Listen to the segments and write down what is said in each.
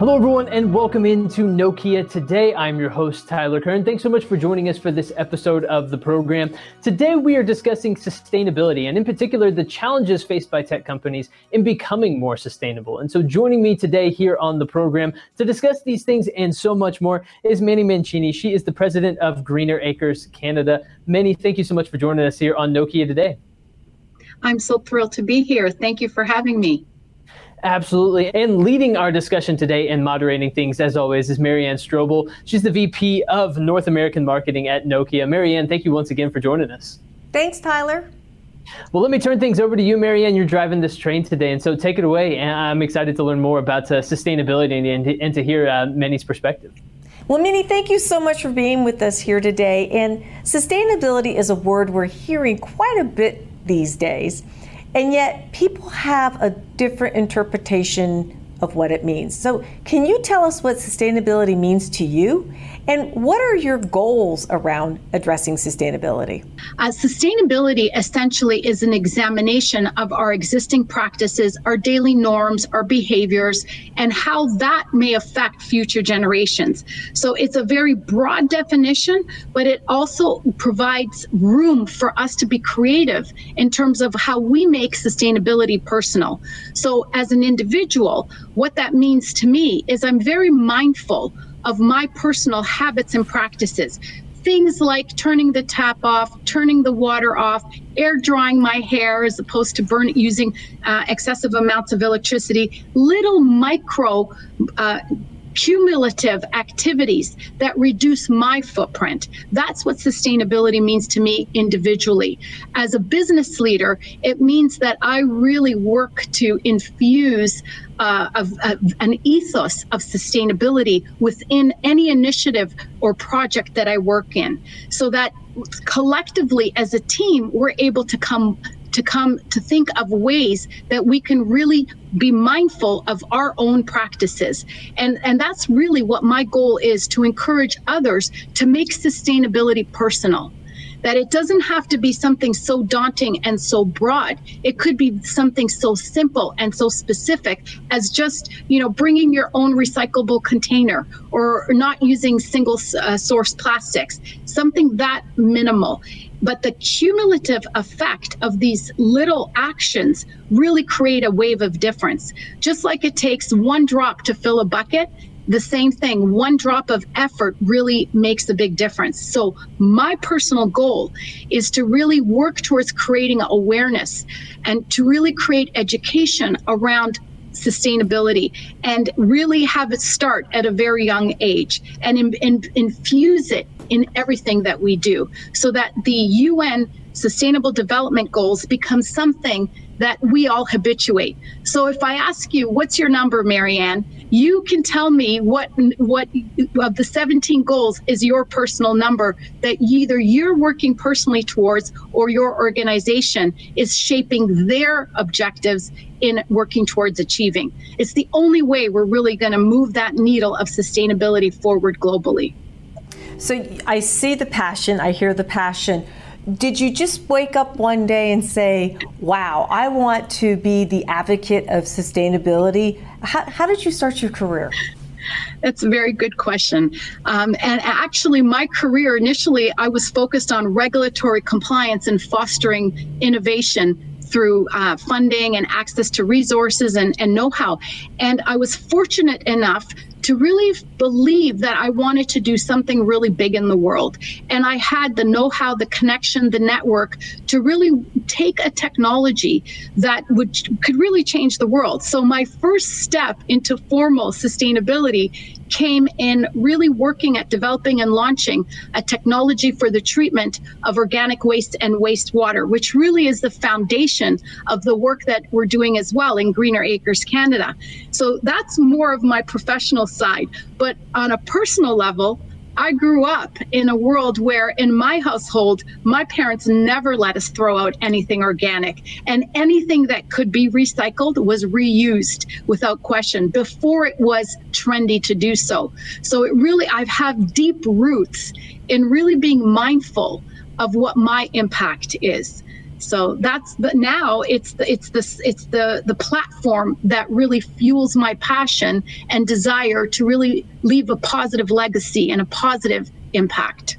Hello, everyone, and welcome into Nokia Today. I'm your host, Tyler Kern. Thanks so much for joining us for this episode of the program. Today, we are discussing sustainability and, in particular, the challenges faced by tech companies in becoming more sustainable. And so, joining me today here on the program to discuss these things and so much more is Manny Mancini. She is the president of Greener Acres Canada. Manny, thank you so much for joining us here on Nokia Today. I'm so thrilled to be here. Thank you for having me. Absolutely. And leading our discussion today and moderating things, as always, is Marianne Strobel. She's the VP of North American Marketing at Nokia. Marianne, thank you once again for joining us. Thanks, Tyler. Well, let me turn things over to you, Marianne. You're driving this train today, and so take it away. And I'm excited to learn more about uh, sustainability and, and, to hear uh, Manny's perspective. Well, Minnie, thank you so much for being with us here today. And sustainability is a word we're hearing quite a bit these days. And yet, people have a different interpretation of what it means. So, can you tell us what sustainability means to you? And what are your goals around addressing sustainability? Uh, sustainability essentially is an examination of our existing practices, our daily norms, our behaviors, and how that may affect future generations. So it's a very broad definition, but it also provides room for us to be creative in terms of how we make sustainability personal. So, as an individual, what that means to me is I'm very mindful of my personal habits and practices. Things like turning the tap off, turning the water off, air drying my hair as opposed to burn using uh, excessive amounts of electricity, little micro uh, cumulative activities that reduce my footprint. That's what sustainability means to me individually. As a business leader, it means that I really work to infuse uh, of, an ethos of sustainability within any initiative or project that I work in, so that collectively as a team, we're able to come to come to think of ways that we can really be mindful of our own practices and and that's really what my goal is to encourage others to make sustainability personal that it doesn't have to be something so daunting and so broad. It could be something so simple and so specific as just, you know, bringing your own recyclable container or not using single uh, source plastics, something that minimal. But the cumulative effect of these little actions really create a wave of difference. Just like it takes one drop to fill a bucket, the same thing. One drop of effort really makes a big difference. So, my personal goal is to really work towards creating awareness and to really create education around sustainability and really have it start at a very young age and in, in, infuse it in everything that we do so that the UN sustainable development goals become something that we all habituate. So if I ask you, what's your number, Marianne? You can tell me what what of the 17 goals is your personal number that either you're working personally towards or your organization is shaping their objectives in working towards achieving. It's the only way we're really going to move that needle of sustainability forward globally. So I see the passion, I hear the passion did you just wake up one day and say, wow, I want to be the advocate of sustainability? How, how did you start your career? That's a very good question. Um, and actually, my career initially, I was focused on regulatory compliance and fostering innovation through uh, funding and access to resources and, and know how. And I was fortunate enough to really believe that I wanted to do something really big in the world. And I had the know how, the connection, the network to really take a technology that would could really change the world. So my first step into formal sustainability came in really working at developing and launching a technology for the treatment of organic waste and wastewater, which really is the foundation of the work that we're doing as well in Greener Acres Canada. So that's more of my professional side. But on a personal level, I grew up in a world where, in my household, my parents never let us throw out anything organic, and anything that could be recycled was reused without question before it was trendy to do so. So, it really, I've have deep roots in really being mindful of what my impact is. So that's but now it's the it's the it's the the platform that really fuels my passion and desire to really leave a positive legacy and a positive impact.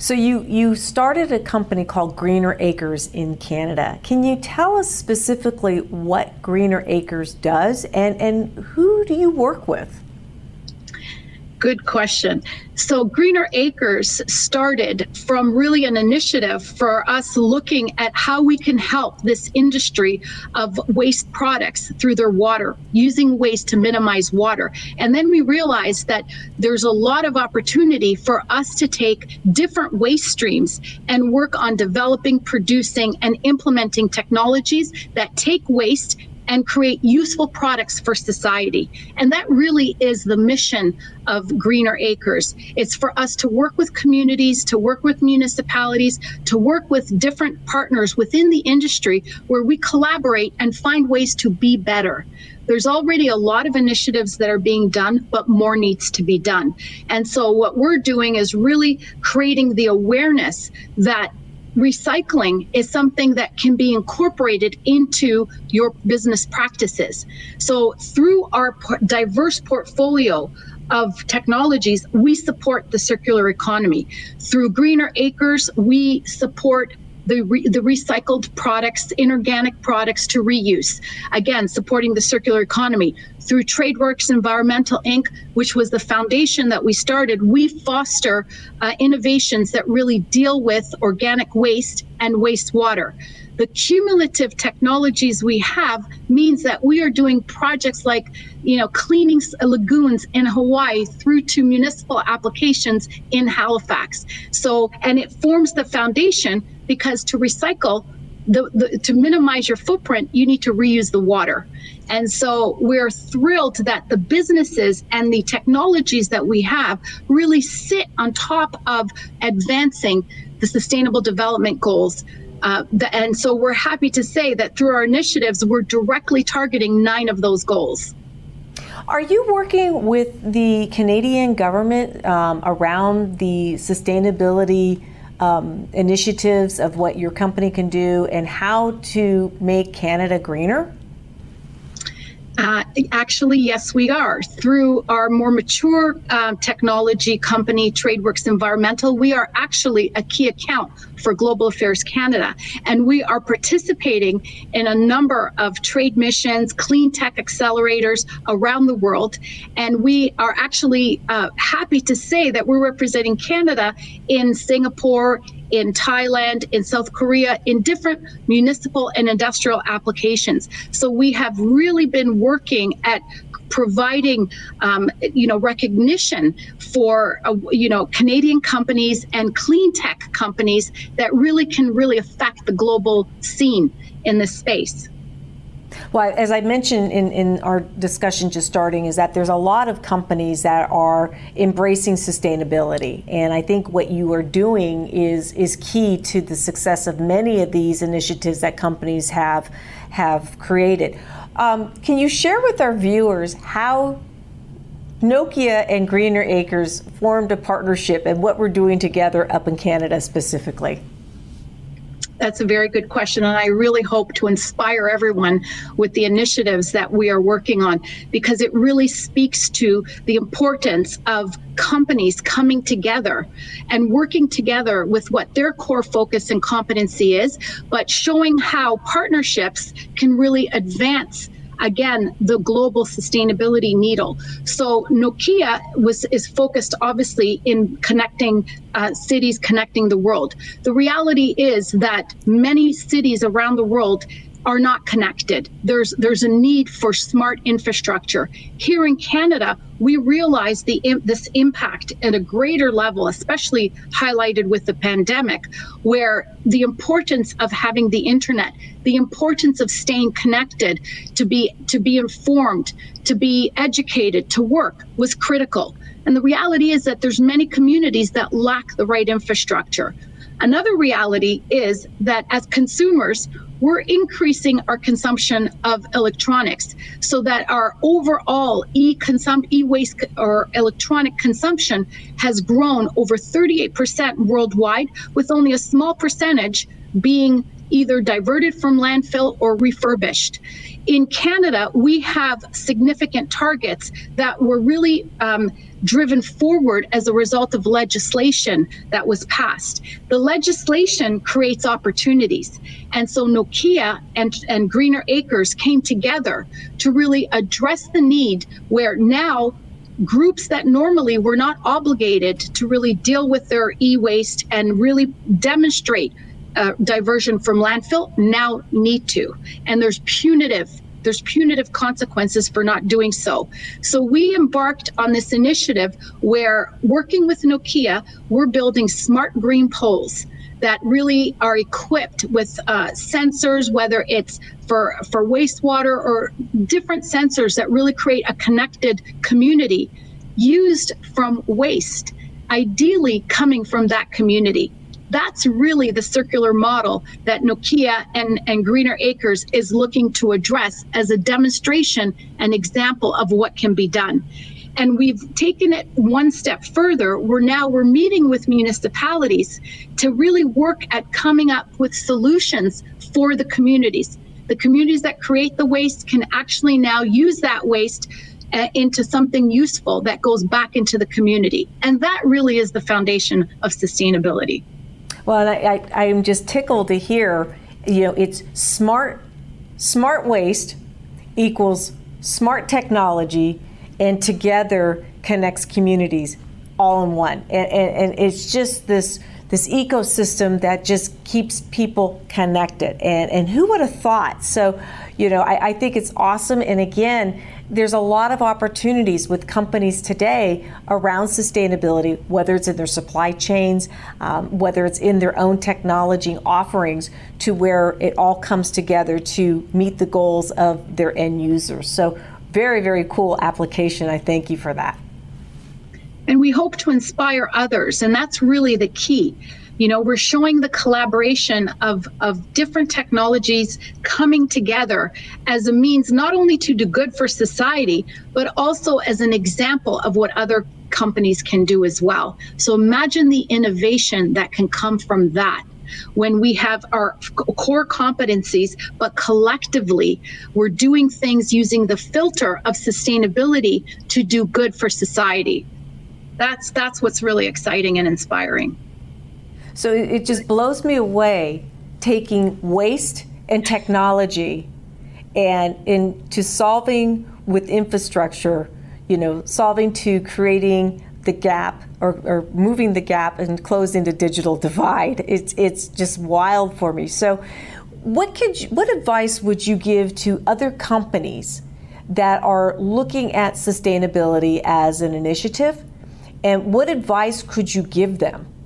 So you you started a company called Greener Acres in Canada. Can you tell us specifically what Greener Acres does and and who do you work with? Good question. So, Greener Acres started from really an initiative for us looking at how we can help this industry of waste products through their water, using waste to minimize water. And then we realized that there's a lot of opportunity for us to take different waste streams and work on developing, producing, and implementing technologies that take waste and create useful products for society. And that really is the mission of Greener Acres. It's for us to work with communities, to work with municipalities, to work with different partners within the industry where we collaborate and find ways to be better. There's already a lot of initiatives that are being done, but more needs to be done. And so, what we're doing is really creating the awareness that recycling is something that can be incorporated into your business practices. So, through our diverse portfolio of technologies, we support the circular economy. Through Greener Acres, we support the, re- the recycled products, inorganic products to reuse. Again, supporting the circular economy. Through TradeWorks Environmental Inc., which was the foundation that we started, we foster uh, innovations that really deal with organic waste and wastewater the cumulative technologies we have means that we are doing projects like you know cleaning lagoons in hawaii through to municipal applications in halifax so and it forms the foundation because to recycle the, the, to minimize your footprint, you need to reuse the water. And so we're thrilled that the businesses and the technologies that we have really sit on top of advancing the sustainable development goals. Uh, the, and so we're happy to say that through our initiatives, we're directly targeting nine of those goals. Are you working with the Canadian government um, around the sustainability? Um, initiatives of what your company can do and how to make Canada greener? Uh, actually, yes, we are. Through our more mature um, technology company, TradeWorks Environmental, we are actually a key account for Global Affairs Canada. And we are participating in a number of trade missions, clean tech accelerators around the world. And we are actually uh, happy to say that we're representing Canada in Singapore, in Thailand, in South Korea, in different municipal and industrial applications. So we have really been working at providing um, you know recognition for uh, you know Canadian companies and clean tech companies that really can really affect the global scene in this space. Well, as I mentioned in, in our discussion just starting, is that there's a lot of companies that are embracing sustainability. And I think what you are doing is, is key to the success of many of these initiatives that companies have, have created. Um, can you share with our viewers how Nokia and Greener Acres formed a partnership and what we're doing together up in Canada specifically? That's a very good question. And I really hope to inspire everyone with the initiatives that we are working on because it really speaks to the importance of companies coming together and working together with what their core focus and competency is, but showing how partnerships can really advance again the global sustainability needle. So Nokia was is focused obviously in connecting uh, cities, connecting the world. The reality is that many cities around the world are not connected. There's there's a need for smart infrastructure. Here in Canada, we realize the this impact at a greater level, especially highlighted with the pandemic, where the importance of having the internet, the importance of staying connected, to be to be informed, to be educated, to work was critical. And the reality is that there's many communities that lack the right infrastructure. Another reality is that as consumers, we're increasing our consumption of electronics so that our overall e-consum e-waste or electronic consumption has grown over 38% worldwide with only a small percentage being either diverted from landfill or refurbished. In Canada, we have significant targets that were really um, driven forward as a result of legislation that was passed. The legislation creates opportunities. And so Nokia and, and Greener Acres came together to really address the need where now groups that normally were not obligated to really deal with their e waste and really demonstrate uh, diversion from landfill now need to. And there's punitive there's punitive consequences for not doing so. So we embarked on this initiative where working with Nokia, we're building smart green poles that really are equipped with uh, sensors, whether it's for, for wastewater or different sensors that really create a connected community used from waste, ideally coming from that community. That's really the circular model that Nokia and, and Greener Acres is looking to address as a demonstration and example of what can be done. And we've taken it one step further. We're now we're meeting with municipalities to really work at coming up with solutions for the communities. The communities that create the waste can actually now use that waste uh, into something useful that goes back into the community. And that really is the foundation of sustainability well, I, I, am just tickled to hear, you know, it's smart, smart waste equals smart technology, and together connects communities all in one. And, and, and it's just this this ecosystem that just keeps people connected. And, and who would have thought? So, you know, I, I think it's awesome. And again, there's a lot of opportunities with companies today around sustainability, whether it's in their supply chains, um, whether it's in their own technology offerings, to where it all comes together to meet the goals of their end users. So, very, very cool application. I thank you for that. And we hope to inspire others, and that's really the key. You know, we're showing the collaboration of, of different technologies coming together as a means not only to do good for society, but also as an example of what other companies can do as well. So imagine the innovation that can come from that when we have our core competencies, but collectively we're doing things using the filter of sustainability to do good for society. That's that's what's really exciting and inspiring. So it just blows me away taking waste and technology and into solving with infrastructure, you know, solving to creating the gap or, or, moving the gap and closing the digital divide. It's it's just wild for me. So what could you, what advice would you give to other companies that are looking at sustainability as an initiative? And what advice could you give them?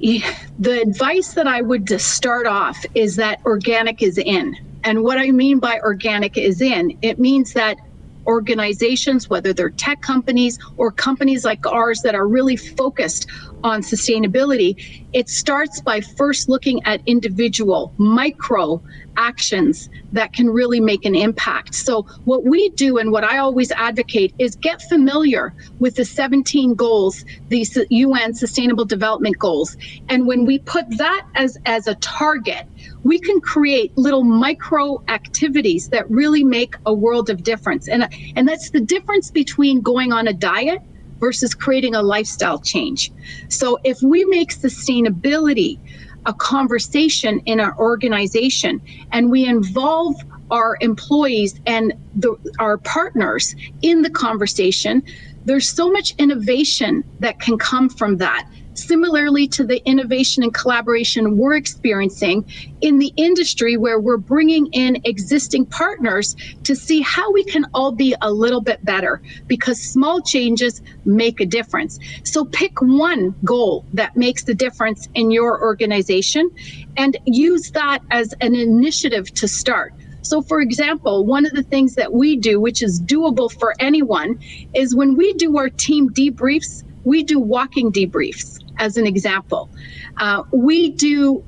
The advice that I would just start off is that organic is in. And what I mean by organic is in, it means that organizations, whether they're tech companies or companies like ours that are really focused on sustainability, it starts by first looking at individual micro actions that can really make an impact. So, what we do and what I always advocate is get familiar with the 17 goals, the UN Sustainable Development Goals. And when we put that as, as a target, we can create little micro activities that really make a world of difference. And, and that's the difference between going on a diet versus creating a lifestyle change. So if we make sustainability a conversation in our organization and we involve our employees and the, our partners in the conversation, there's so much innovation that can come from that similarly to the innovation and collaboration we're experiencing in the industry where we're bringing in existing partners to see how we can all be a little bit better because small changes make a difference. So pick one goal that makes the difference in your organization and use that as an initiative to start. So, for example, one of the things that we do, which is doable for anyone, is when we do our team debriefs, we do walking debriefs as an example. Uh, we do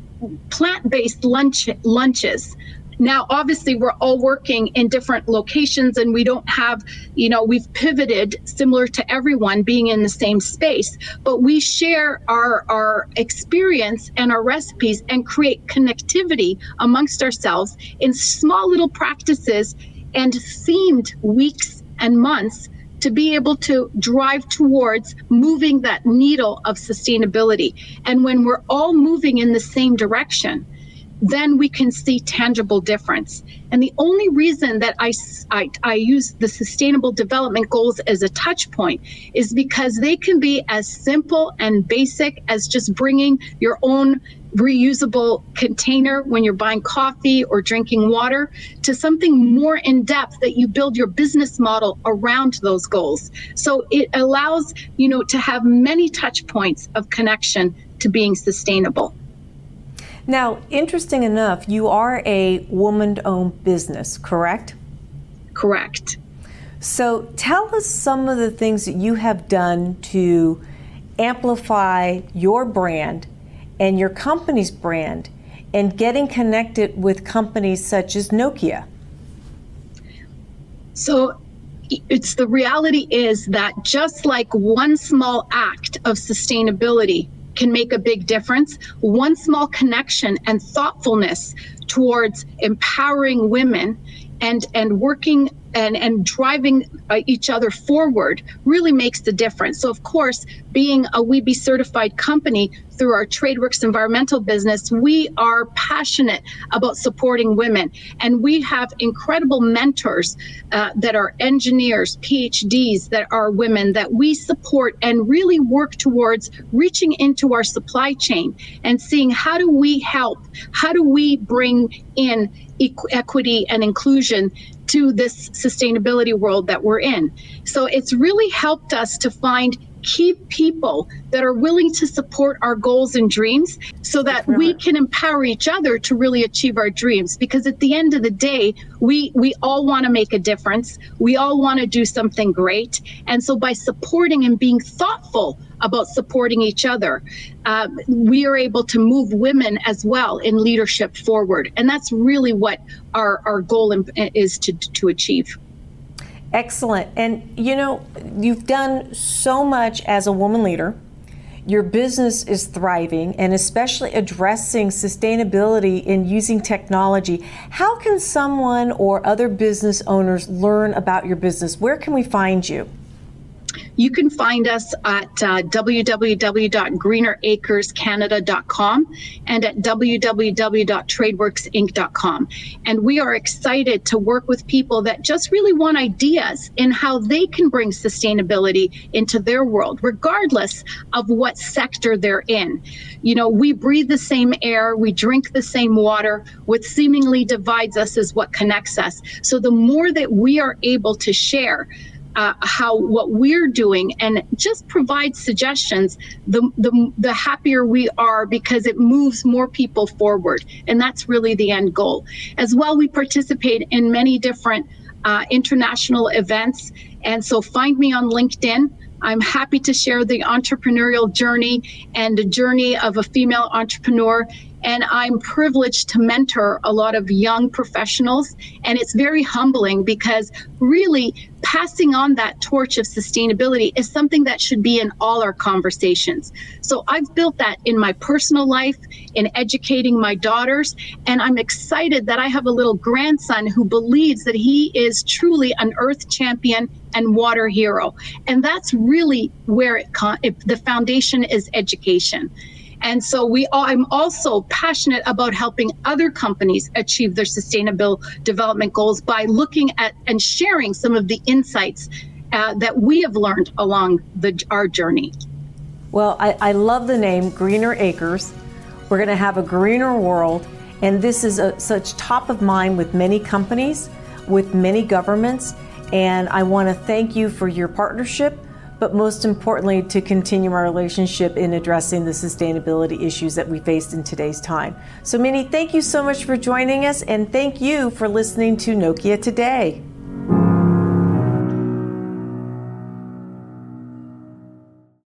plant based lunch, lunches now obviously we're all working in different locations and we don't have you know we've pivoted similar to everyone being in the same space but we share our our experience and our recipes and create connectivity amongst ourselves in small little practices and themed weeks and months to be able to drive towards moving that needle of sustainability. And when we're all moving in the same direction, then we can see tangible difference. And the only reason that I, I, I, use the sustainable development goals as a touch point is because they can be as simple and basic as just bringing your own reusable container when you're buying coffee or drinking water to something more in depth that you build your business model around those goals. So it allows, you know, to have many touch points of connection to being sustainable. Now, interesting enough, you are a woman owned business, correct? Correct. So tell us some of the things that you have done to amplify your brand and your company's brand and getting connected with companies such as Nokia? So it's the reality is that just like one small act of sustainability can make a big difference, one small connection and thoughtfulness towards empowering women and and working and and driving uh, each other forward really makes the difference. So of course, being a WBE certified company through our TradeWorks environmental business, we are passionate about supporting women, and we have incredible mentors uh, that are engineers, PhDs that are women that we support and really work towards reaching into our supply chain and seeing how do we help, how do we bring in equity and inclusion to this sustainability world that we're in. So it's really helped us to find key people that are willing to support our goals and dreams so that we can empower each other to really achieve our dreams. Because at the end of the day we we all want to make a difference. We all want to do something great. And so by supporting and being thoughtful about supporting each other uh, we are able to move women as well in leadership forward. And that's really what our our goal is to to achieve Excellent. And you know, you've done so much as a woman leader. Your business is thriving and especially addressing sustainability in using technology. How can someone or other business owners learn about your business? Where can we find you? You can find us at uh, www.greeneracrescanada.com and at www.tradeworksinc.com. And we are excited to work with people that just really want ideas in how they can bring sustainability into their world, regardless of what sector they're in. You know, we breathe the same air, we drink the same water. What seemingly divides us is what connects us. So the more that we are able to share, uh, how what we're doing and just provide suggestions, the, the, the happier we are because it moves more people forward. And that's really the end goal. As well, we participate in many different uh, international events. And so find me on LinkedIn. I'm happy to share the entrepreneurial journey and the journey of a female entrepreneur and I'm privileged to mentor a lot of young professionals. And it's very humbling because really passing on that torch of sustainability is something that should be in all our conversations. So I've built that in my personal life, in educating my daughters. And I'm excited that I have a little grandson who believes that he is truly an earth champion and water hero. And that's really where it, con- it the foundation is education. And so we I'm also passionate about helping other companies achieve their sustainable development goals by looking at and sharing some of the insights uh, that we have learned along the, our journey. Well, I, I love the name Greener Acres. We're going to have a greener world, and this is a, such top of mind with many companies, with many governments. And I want to thank you for your partnership but most importantly, to continue our relationship in addressing the sustainability issues that we faced in today's time. So, Minnie, thank you so much for joining us, and thank you for listening to Nokia Today.